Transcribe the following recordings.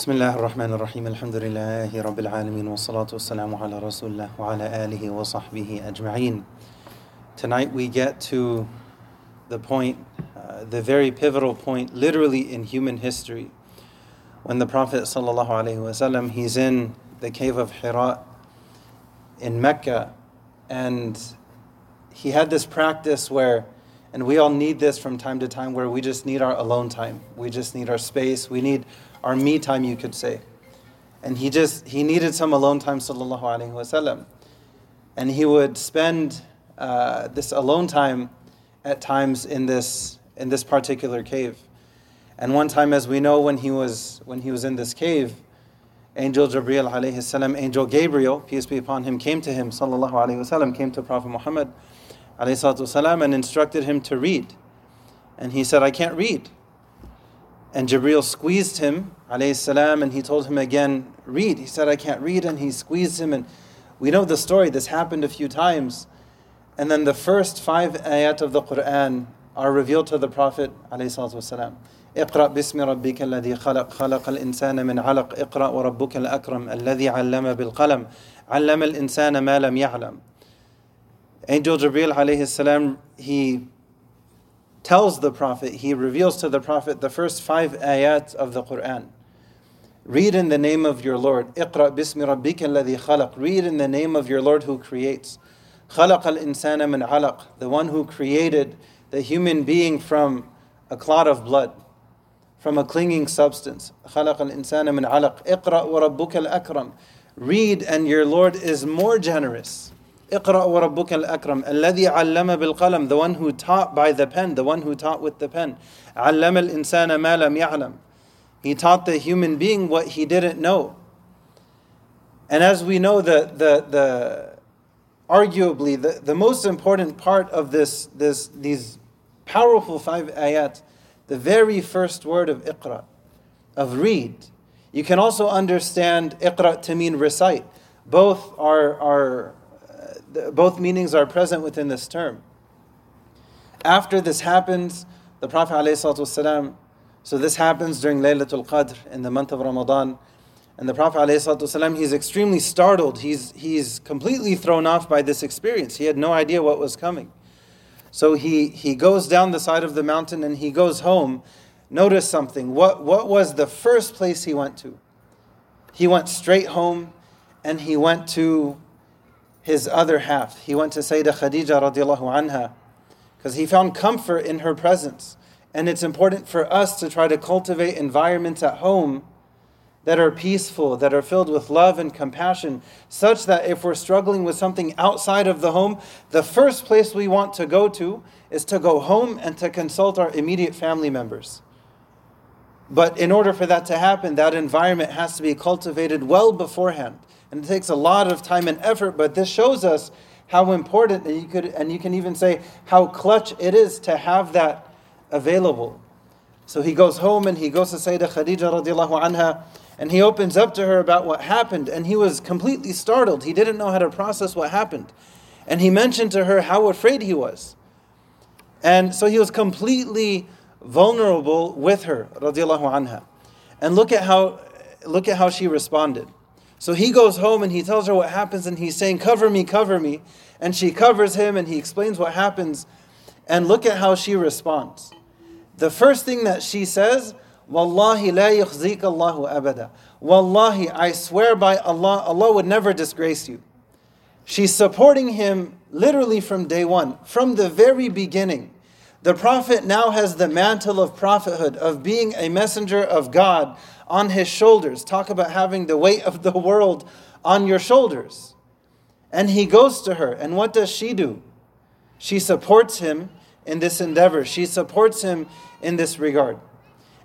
بسم الله الرحمن الرحيم الحمد لله رب العالمين والصلاة والسلام على رسول الله وعلى آله وصحبه أجمعين Tonight we get to the point, uh, the very pivotal point, literally in human history, when the Prophet ﷺ, he's in the cave of Hira in Mecca, and he had this practice where, and we all need this from time to time, where we just need our alone time. We just need our space. We need our me time, you could say. And he just, he needed some alone time, sallallahu alaihi wasallam. And he would spend uh, this alone time at times in this, in this particular cave. And one time, as we know, when he was, when he was in this cave, Angel Jibreel alayhi salam, Angel Gabriel, peace be upon him, came to him, sallallahu alaihi wasallam, came to Prophet Muhammad alayhi salam, and instructed him to read. And he said, I can't read. And Jibreel squeezed him, alayhi salam, and he told him again, read. He said, I can't read, and he squeezed him. And we know the story, this happened a few times. And then the first five ayat of the Quran are revealed to the Prophet alayhi salam. اقرأ باسم ربك الذي خلق خلق الإنسان من علق اقرأ وربك الأكرم الذي علم بالقلم علم الإنسان ما لم يعلم Angel Jibreel alayhi salam, he tells the Prophet, he reveals to the Prophet the first five ayat of the Quran. Read in the name of your Lord. إقرأ بسمِ rabbika الذي خلق. Read in the name of your Lord who creates. خلقَ الإنسانَ من علق. The one who created the human being from a clot of blood, from a clinging substance. خلقَ الإنسانَ من علق. إقرأ وربُكَ الأكرم. Read and your Lord is more generous. اقرأ وربك الأكرم الذي علم بالقلم the one who taught by the pen the one who taught with the pen علم الإنسان ما لم يعلم he taught the human being what he didn't know and as we know the, the, the arguably the, the most important part of this, this these powerful five ayat the very first word of iqra of read you can also understand iqra to mean recite both are, are both meanings are present within this term. After this happens, the Prophet ﷺ, so this happens during Laylatul Qadr in the month of Ramadan, and the Prophet ﷺ, he's extremely startled. He's, he's completely thrown off by this experience. He had no idea what was coming. So he, he goes down the side of the mountain and he goes home. Notice something. What, what was the first place he went to? He went straight home and he went to his other half. He went to Sayyidah Khadija radiallahu anha because he found comfort in her presence. And it's important for us to try to cultivate environments at home that are peaceful, that are filled with love and compassion, such that if we're struggling with something outside of the home, the first place we want to go to is to go home and to consult our immediate family members. But in order for that to happen, that environment has to be cultivated well beforehand and it takes a lot of time and effort, but this shows us how important and you could and you can even say how clutch it is to have that available. So he goes home and he goes to Sayyidah Khadija radiallahu anha and he opens up to her about what happened and he was completely startled. He didn't know how to process what happened. And he mentioned to her how afraid he was. And so he was completely vulnerable with her radiallahu anha. And look at how look at how she responded. So he goes home and he tells her what happens and he's saying, Cover me, cover me. And she covers him and he explains what happens. And look at how she responds. The first thing that she says, Wallahi la yukhzik Allahu abada. Wallahi, I swear by Allah, Allah would never disgrace you. She's supporting him literally from day one, from the very beginning. The Prophet now has the mantle of prophethood, of being a messenger of God on his shoulders. Talk about having the weight of the world on your shoulders. And he goes to her, and what does she do? She supports him in this endeavor, she supports him in this regard.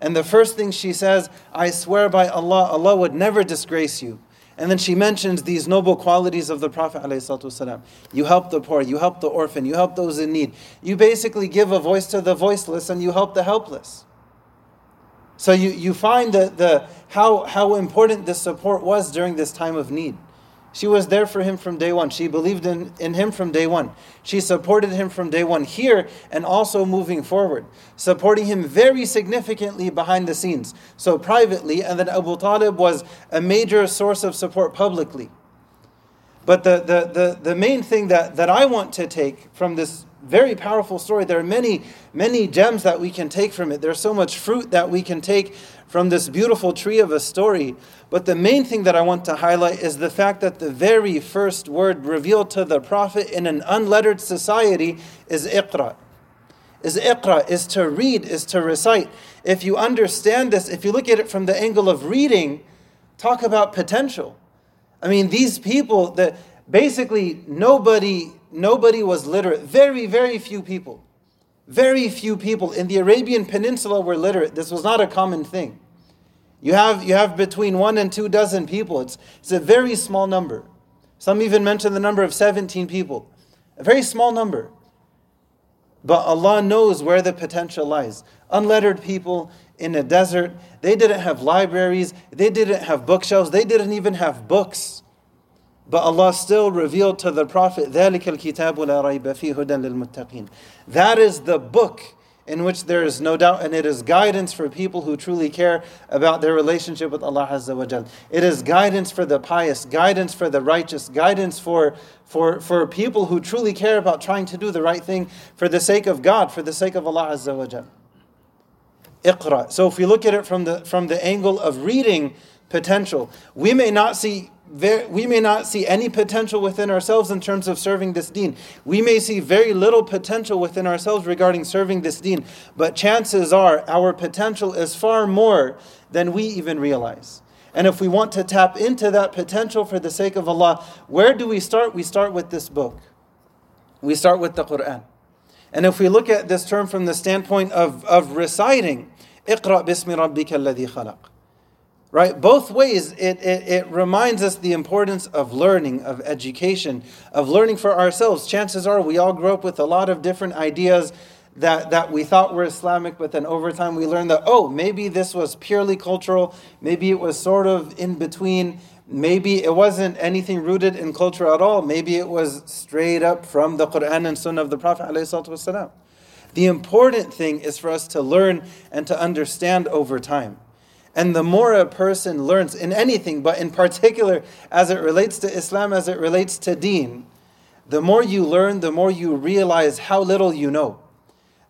And the first thing she says, I swear by Allah, Allah would never disgrace you. And then she mentions these noble qualities of the Prophet. ﷺ. You help the poor, you help the orphan, you help those in need. You basically give a voice to the voiceless and you help the helpless. So you, you find the, the, how, how important this support was during this time of need. She was there for him from day one. She believed in, in him from day one. She supported him from day one here and also moving forward, supporting him very significantly behind the scenes. So privately, and then Abu Talib was a major source of support publicly. But the, the, the, the main thing that, that I want to take from this very powerful story, there are many, many gems that we can take from it. There's so much fruit that we can take from this beautiful tree of a story. But the main thing that I want to highlight is the fact that the very first word revealed to the Prophet in an unlettered society is iqra. Is iqra, is to read, is to recite. If you understand this, if you look at it from the angle of reading, talk about potential. I mean, these people that basically nobody nobody was literate. Very, very few people. Very few people in the Arabian Peninsula were literate. This was not a common thing. You have, you have between one and two dozen people. It's, it's a very small number. Some even mention the number of 17 people. A very small number. But Allah knows where the potential lies. Unlettered people in a desert, they didn't have libraries, they didn't have bookshelves, they didn't even have books. But Allah still revealed to the Prophet, That is the book in which there is no doubt, and it is guidance for people who truly care about their relationship with Allah Azza wa Jal. It is guidance for the pious, guidance for the righteous, guidance for, for, for people who truly care about trying to do the right thing for the sake of God, for the sake of Allah Azza wa Jal. Iqra. So if we look at it from the, from the angle of reading potential, we may not see very, we may not see any potential within ourselves in terms of serving this deen. We may see very little potential within ourselves regarding serving this deen, but chances are our potential is far more than we even realize. And if we want to tap into that potential for the sake of Allah, where do we start? We start with this book. We start with the Quran. And if we look at this term from the standpoint of, of reciting, اقرأ باسم ربك الذي خلق right? Both ways, it, it, it reminds us the importance of learning, of education, of learning for ourselves. Chances are we all grew up with a lot of different ideas that, that we thought were Islamic, but then over time we learned that, oh, maybe this was purely cultural, maybe it was sort of in between, maybe it wasn't anything rooted in culture at all, maybe it was straight up from the Quran and Sunnah of the Prophet. The important thing is for us to learn and to understand over time. And the more a person learns in anything, but in particular as it relates to Islam, as it relates to deen, the more you learn, the more you realize how little you know.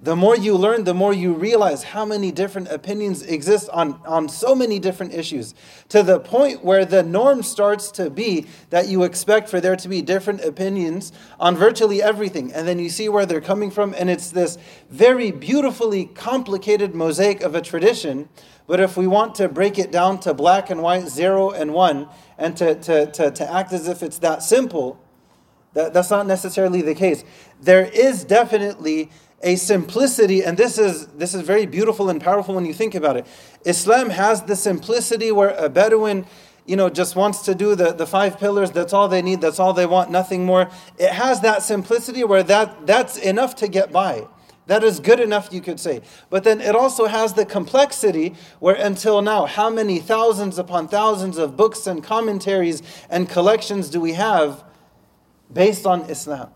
The more you learn, the more you realize how many different opinions exist on, on so many different issues, to the point where the norm starts to be that you expect for there to be different opinions on virtually everything. And then you see where they're coming from, and it's this very beautifully complicated mosaic of a tradition but if we want to break it down to black and white, zero and one, and to, to, to, to act as if it's that simple, that, that's not necessarily the case. There is definitely a simplicity, and this is, this is very beautiful and powerful when you think about it. Islam has the simplicity where a Bedouin you know, just wants to do the, the five pillars, that's all they need, that's all they want, nothing more. It has that simplicity where that, that's enough to get by. That is good enough, you could say. But then it also has the complexity where until now, how many thousands upon thousands of books and commentaries and collections do we have based on Islam?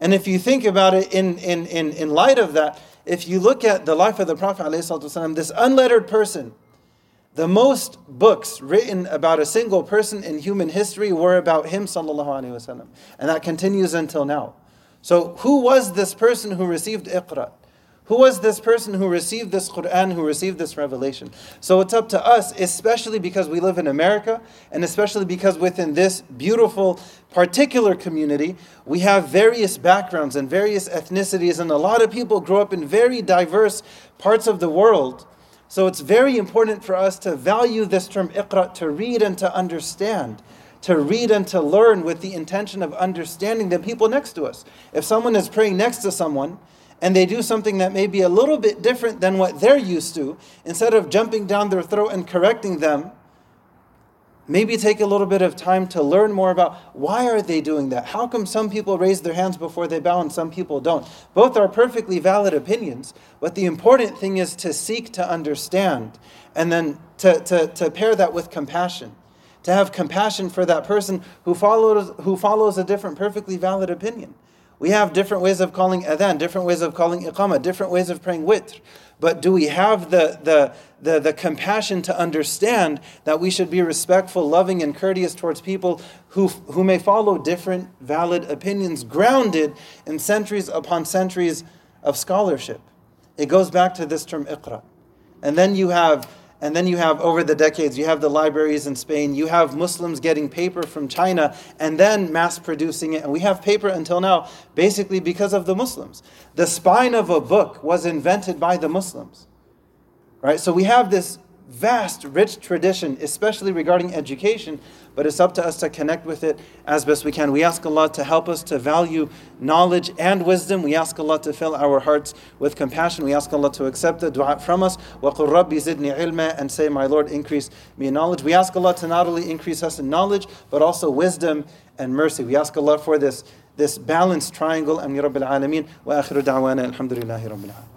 And if you think about it in, in, in, in light of that, if you look at the life of the Prophet, ﷺ, this unlettered person, the most books written about a single person in human history were about him, وسلم, and that continues until now. So, who was this person who received Iqra? Who was this person who received this Quran, who received this revelation? So it's up to us, especially because we live in America, and especially because within this beautiful, particular community, we have various backgrounds and various ethnicities, and a lot of people grow up in very diverse parts of the world. So it's very important for us to value this term Iqra, to read and to understand to read and to learn with the intention of understanding the people next to us. If someone is praying next to someone and they do something that may be a little bit different than what they're used to, instead of jumping down their throat and correcting them, maybe take a little bit of time to learn more about why are they doing that? How come some people raise their hands before they bow and some people don't? Both are perfectly valid opinions but the important thing is to seek to understand and then to, to, to pair that with compassion. To have compassion for that person who follows, who follows a different, perfectly valid opinion. We have different ways of calling adhan, different ways of calling iqamah, different ways of praying witr. But do we have the, the, the, the, compassion to understand that we should be respectful, loving, and courteous towards people who, who may follow different valid opinions grounded in centuries upon centuries of scholarship? It goes back to this term iqra. And then you have and then you have, over the decades, you have the libraries in Spain, you have Muslims getting paper from China and then mass producing it. And we have paper until now, basically because of the Muslims. The spine of a book was invented by the Muslims. Right? So we have this vast, rich tradition, especially regarding education, but it's up to us to connect with it as best we can. We ask Allah to help us to value knowledge and wisdom. We ask Allah to fill our hearts with compassion. We ask Allah to accept the dua from us. وَقُلْ رَبِّ زِدْنِي عِلْمًا And say, My Lord, increase me in knowledge. We ask Allah to not only increase us in knowledge, but also wisdom and mercy. We ask Allah for this, this balanced triangle. Ameen Rabbil Alameen. وآخر دعوانا الحمد لله رب العالمين.